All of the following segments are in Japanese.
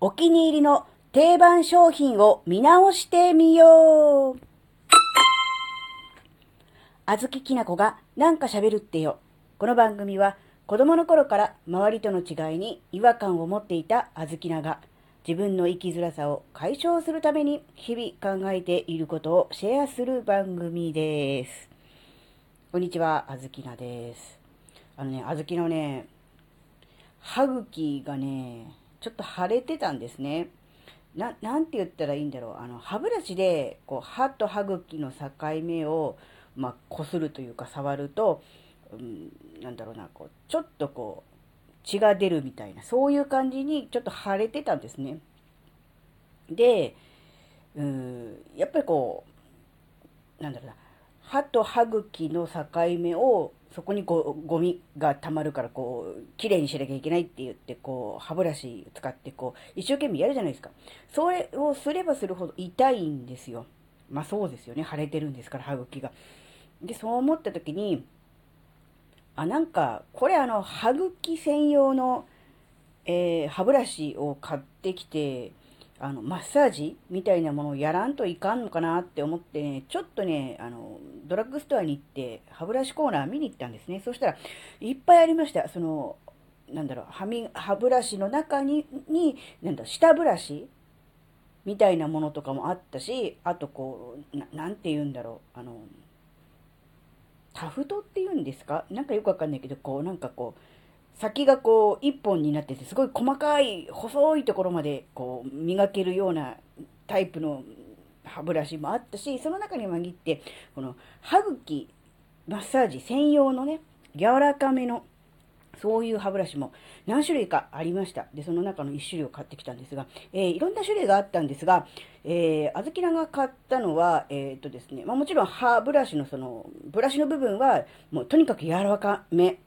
お気に入りの定番商品を見直してみよう。あずききなこがなんか喋るってよ。この番組は子供の頃から周りとの違いに違和感を持っていたあずきなが自分の生きづらさを解消するために日々考えていることをシェアする番組です。こんにちは、あずきなです。あのね、あずきのね、歯茎がね、ちょっと腫れてたんですね。な、なんて言ったらいいんだろう。あの、歯ブラシで、こう、歯と歯茎の境目を、まあ、こするというか触ると、うん、なんだろうな、こう、ちょっとこう、血が出るみたいな、そういう感じにちょっと腫れてたんですね。で、うん、やっぱりこう、なんだろうな、歯と歯茎の境目をそこにこうゴミが溜まるからこう綺麗にしなきゃいけないって言ってこう歯ブラシ使ってこう一生懸命やるじゃないですか。それをすればするほど痛いんですよ。まあそうですよね。腫れてるんですから歯茎が。でそう思った時にあなんかこれあの歯茎専用の、えー、歯ブラシを買ってきてあの、マッサージみたいなものをやらんといかんのかなって思ってね、ちょっとね、あの、ドラッグストアに行って、歯ブラシコーナー見に行ったんですね。そしたら、いっぱいありました。その、なんだろう、歯み、歯ブラシの中に、に、なんだ、下ブラシみたいなものとかもあったし、あとこう、ななんて言うんだろう、あの、タフトって言うんですか？なんかよくわかんないけど、こう、なんかこう、先がこう一本になっててすごい細かい細いところまでこう磨けるようなタイプの歯ブラシもあったしその中に紛ってこの歯茎マッサージ専用のね柔らかめのそういう歯ブラシも何種類かありました。で、その中の1種類を買ってきたんですが、えー、いろんな種類があったんですが、えー、あずきらが買ったのは、えっ、とですね、まあ、もちろん歯ブラシのその、ブラシの部分は、もうとにかく柔らかめ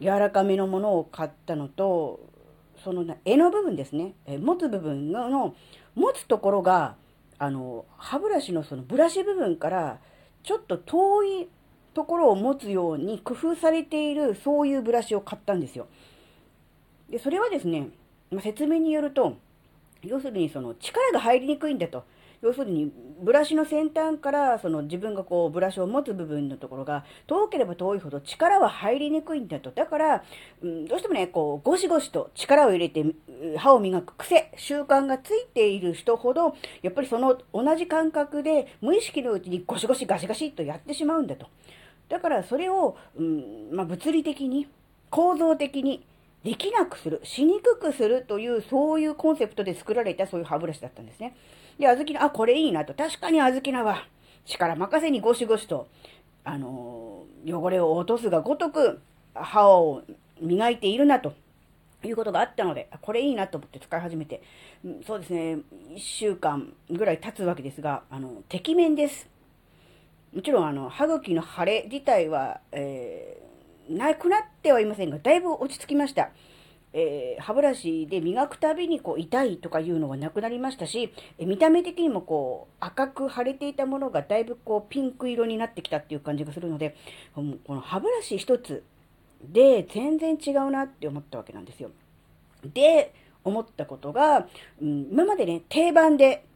柔らかめのものを買ったのと、その柄の部分ですね、え持つ部分の、持つところが、あの、歯ブラシのそのブラシ部分からちょっと遠いところを持つように工夫されているそういうブラシを買ったんですよ。で、それはですね、ま説明によると、要するにその力が入りにくいんだと。要するに、ブラシの先端から、その自分がこう、ブラシを持つ部分のところが、遠ければ遠いほど力は入りにくいんだと。だから、うん、どうしてもね、こう、ゴシゴシと力を入れて、歯を磨く癖、習慣がついている人ほど、やっぱりその同じ感覚で、無意識のうちにゴシゴシガシガシとやってしまうんだと。だから、それを、うん、まあ、物理的に、構造的に、できなくする、しにくくするという、そういうコンセプトで作られたそういう歯ブラシだったんですね。で、あずきな、あ、これいいなと。確かにあずきなは、力任せにゴシゴシと、あのー、汚れを落とすがごとく、歯を磨いているなと。いうことがあったので、これいいなと思って使い始めて、そうですね、1週間ぐらい経つわけですが、あの、てきめんです。もちろん、あの、歯茎の腫れ自体は、えー、なくなってはいませんが、だいぶ落ち着きました。えー、歯ブラシで磨くたびにこう痛いとかいうのがなくなりましたし、え見た目的にもこう赤く腫れていたものがだいぶこうピンク色になってきたっていう感じがするので、この歯ブラシ一つで全然違うなって思ったわけなんですよ。で、思ったことが、うん、今までね、定番で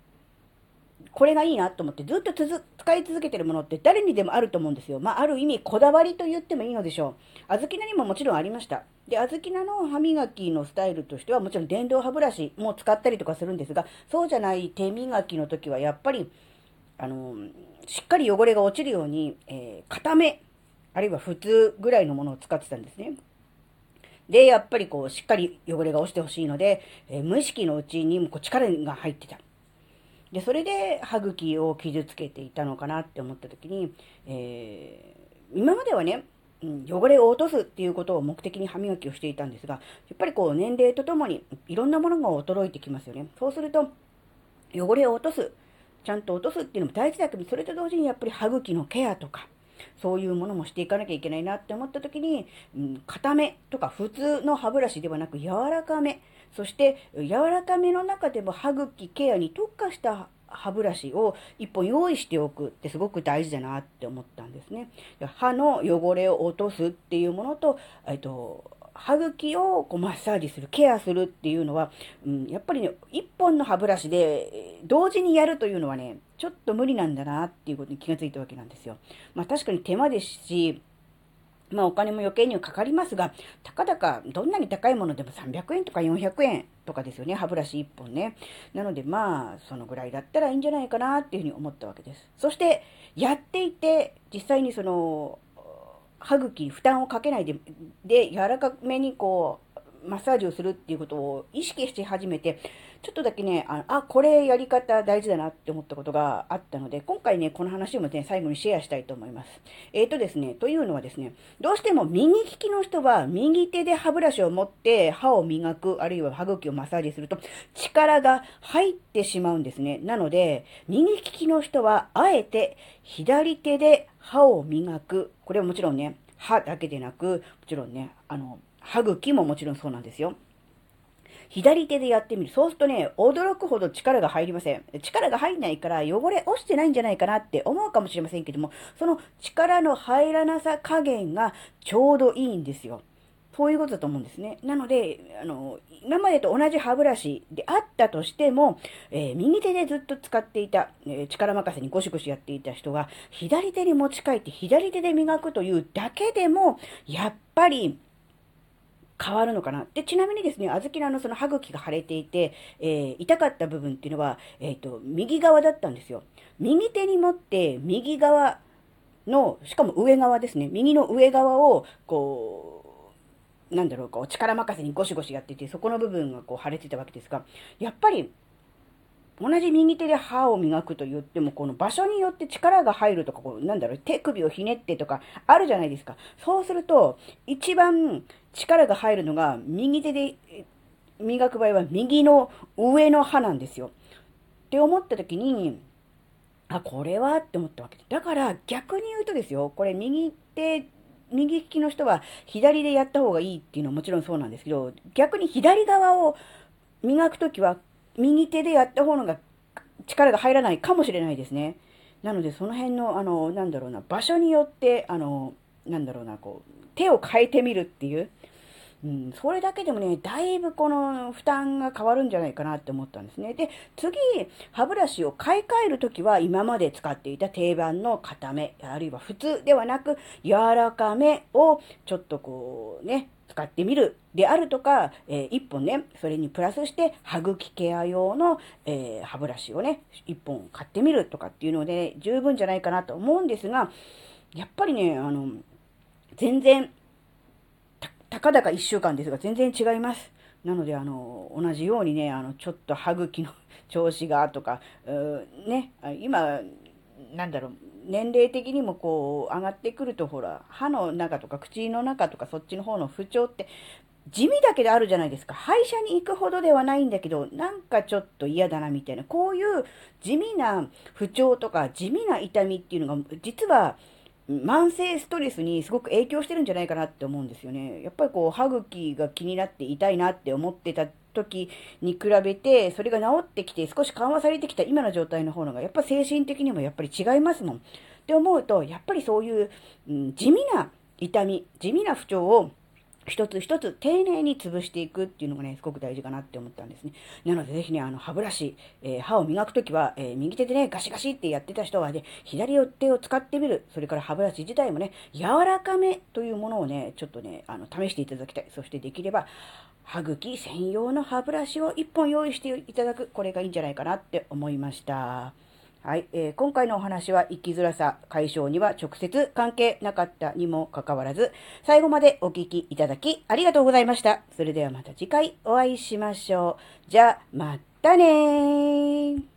これがいいなと思ってずっと使い続けてるものって誰にでもあると思うんですよ。まあ、ある意味こだわりと言ってもいいのでしょう。あずきなにももちろんありました。で、あずきなの歯磨きのスタイルとしてはもちろん電動歯ブラシも使ったりとかするんですが、そうじゃない手磨きの時はやっぱり、あの、しっかり汚れが落ちるように、えー、固め、あるいは普通ぐらいのものを使ってたんですね。で、やっぱりこう、しっかり汚れが落ちてほしいので、えー、無意識のうちにもこう力が入ってた。で、それで歯茎を傷つけていたのかなって思った時に、えー、今まではね、うん、汚れを落とすっていうことを目的に歯磨きをしていたんですが、やっぱりこう年齢とともにいろんなものが衰えてきますよね。そうすると、汚れを落とす、ちゃんと落とすっていうのも大事だけど、それと同時にやっぱり歯茎のケアとか、そういうものもしていかなきゃいけないなって思った時に、うん、固めとか普通の歯ブラシではなく柔らかめ、そして柔らかめの中でも歯茎ケアに特化した歯ブラシを一本用意しておくってすごく大事だなって思ったんですね。歯の汚れを落とすっていうものと、えっと、歯茎をこうマッサージする、ケアするっていうのは、うん、やっぱりね、一本の歯ブラシで同時にやるというのはね、ちょっと無理なんだなっていうことに気がついたわけなんですよ。まあ確かに手間ですし、まあお金も余計にはかかりますが、たかだかどんなに高いものでも300円とか400円とかですよね、歯ブラシ1本ね。なのでまあ、そのぐらいだったらいいんじゃないかなっていうふうに思ったわけです。そして、やっていて、実際にその、歯茎に負担をかけないで、で、柔らかめにこう、マッサージをするっていうことを意識し始めて、ちょっとだけね、あ、あこれやり方大事だなって思ったことがあったので、今回ね、この話もね、最後にシェアしたいと思います。えっ、ー、とですね、というのはですね、どうしても右利きの人は右手で歯ブラシを持って歯を磨く、あるいは歯茎をマッサージすると力が入ってしまうんですね。なので、右利きの人はあえて左手で歯を磨く。これはもちろんね、歯だけでなく、もちろんね、あの、歯茎ももちろんそうなんですよ。左手でやってみる。そうするとね、驚くほど力が入りません。力が入んないから汚れ落ちてないんじゃないかなって思うかもしれませんけども、その力の入らなさ加減がちょうどいいんですよ。そういうことだと思うんですね。なので、あの、今までと同じ歯ブラシであったとしても、えー、右手でずっと使っていた、えー、力任せにゴシゴシやっていた人が、左手に持ち帰って左手で磨くというだけでも、やっぱり、変わるのかな？で、ちなみにですね、小豆のその歯茎が腫れていて、えー、痛かった部分っていうのは、えっ、ー、と、右側だったんですよ。右手に持って、右側の、しかも上側ですね。右の上側を、こう、なんだろう、こう、力任せにゴシゴシやってて、そこの部分がこう腫れてたわけですが、やっぱり、同じ右手で歯を磨くと言っても、この場所によって力が入るとか、こう、なんだろう、手首をひねってとか、あるじゃないですか。そうすると、一番力が入るのが、右手で磨く場合は、右の上の歯なんですよ。って思った時に、あ、これはって思ったわけです。だから、逆に言うとですよ、これ右手、右利きの人は左でやった方がいいっていうのはもちろんそうなんですけど、逆に左側を磨くときは右手でやった方のが力が入らないかもしれないですね。なので、その辺の、あの、なんだろうな、場所によって、あの、なんだろうな、こう、手を変えてみるっていう、うん、それだけでもね、だいぶこの負担が変わるんじゃないかなって思ったんですね。で、次、歯ブラシを買い替えるときは、今まで使っていた定番の固め、あるいは普通ではなく、柔らかめを、ちょっとこう、ね、使ってみるであるとか、えー、1本ね、それにプラスして歯茎ケア用の、えー、歯ブラシをね、1本買ってみるとかっていうので、十分じゃないかなと思うんですが、やっぱりね、あの、全然、たかだか1週間ですが、全然違います。なので、あの、同じようにね、あの、ちょっと歯茎の調子がとか、ね、今、なんだろう、年齢的にもこう上がってくるとほら、歯の中とか口の中とかそっちの方の不調って地味だけであるじゃないですか。歯医者に行くほどではないんだけど、なんかちょっと嫌だなみたいな、こういう地味な不調とか地味な痛みっていうのが実は慢性ストレスにすごく影響してるんじゃないかなって思うんですよね。やっぱりこう歯茎が気になって痛いなって思ってた時に比べて、それが治ってきて少し緩和されてきた今の状態の方のが、やっぱ精神的にもやっぱり違いますもん。って思うと、やっぱりそういう、うん、地味な痛み、地味な不調を一つ一つ丁寧に潰していくっていうのがね、すごく大事かなって思ったんですね。なのでぜひね、あの、歯ブラシ、えー、歯を磨くときは、えー、右手でね、ガシガシってやってた人はね、左手を使ってみる。それから歯ブラシ自体もね、柔らかめというものをね、ちょっとね、あの、試していただきたい。そしてできれば、歯茎専用の歯ブラシを1本用意していただく。これがいいんじゃないかなって思いました。はい、えー、今回のお話は生きづらさ解消には直接関係なかったにもかかわらず、最後までお聞きいただきありがとうございました。それではまた次回お会いしましょう。じゃあ、またねー。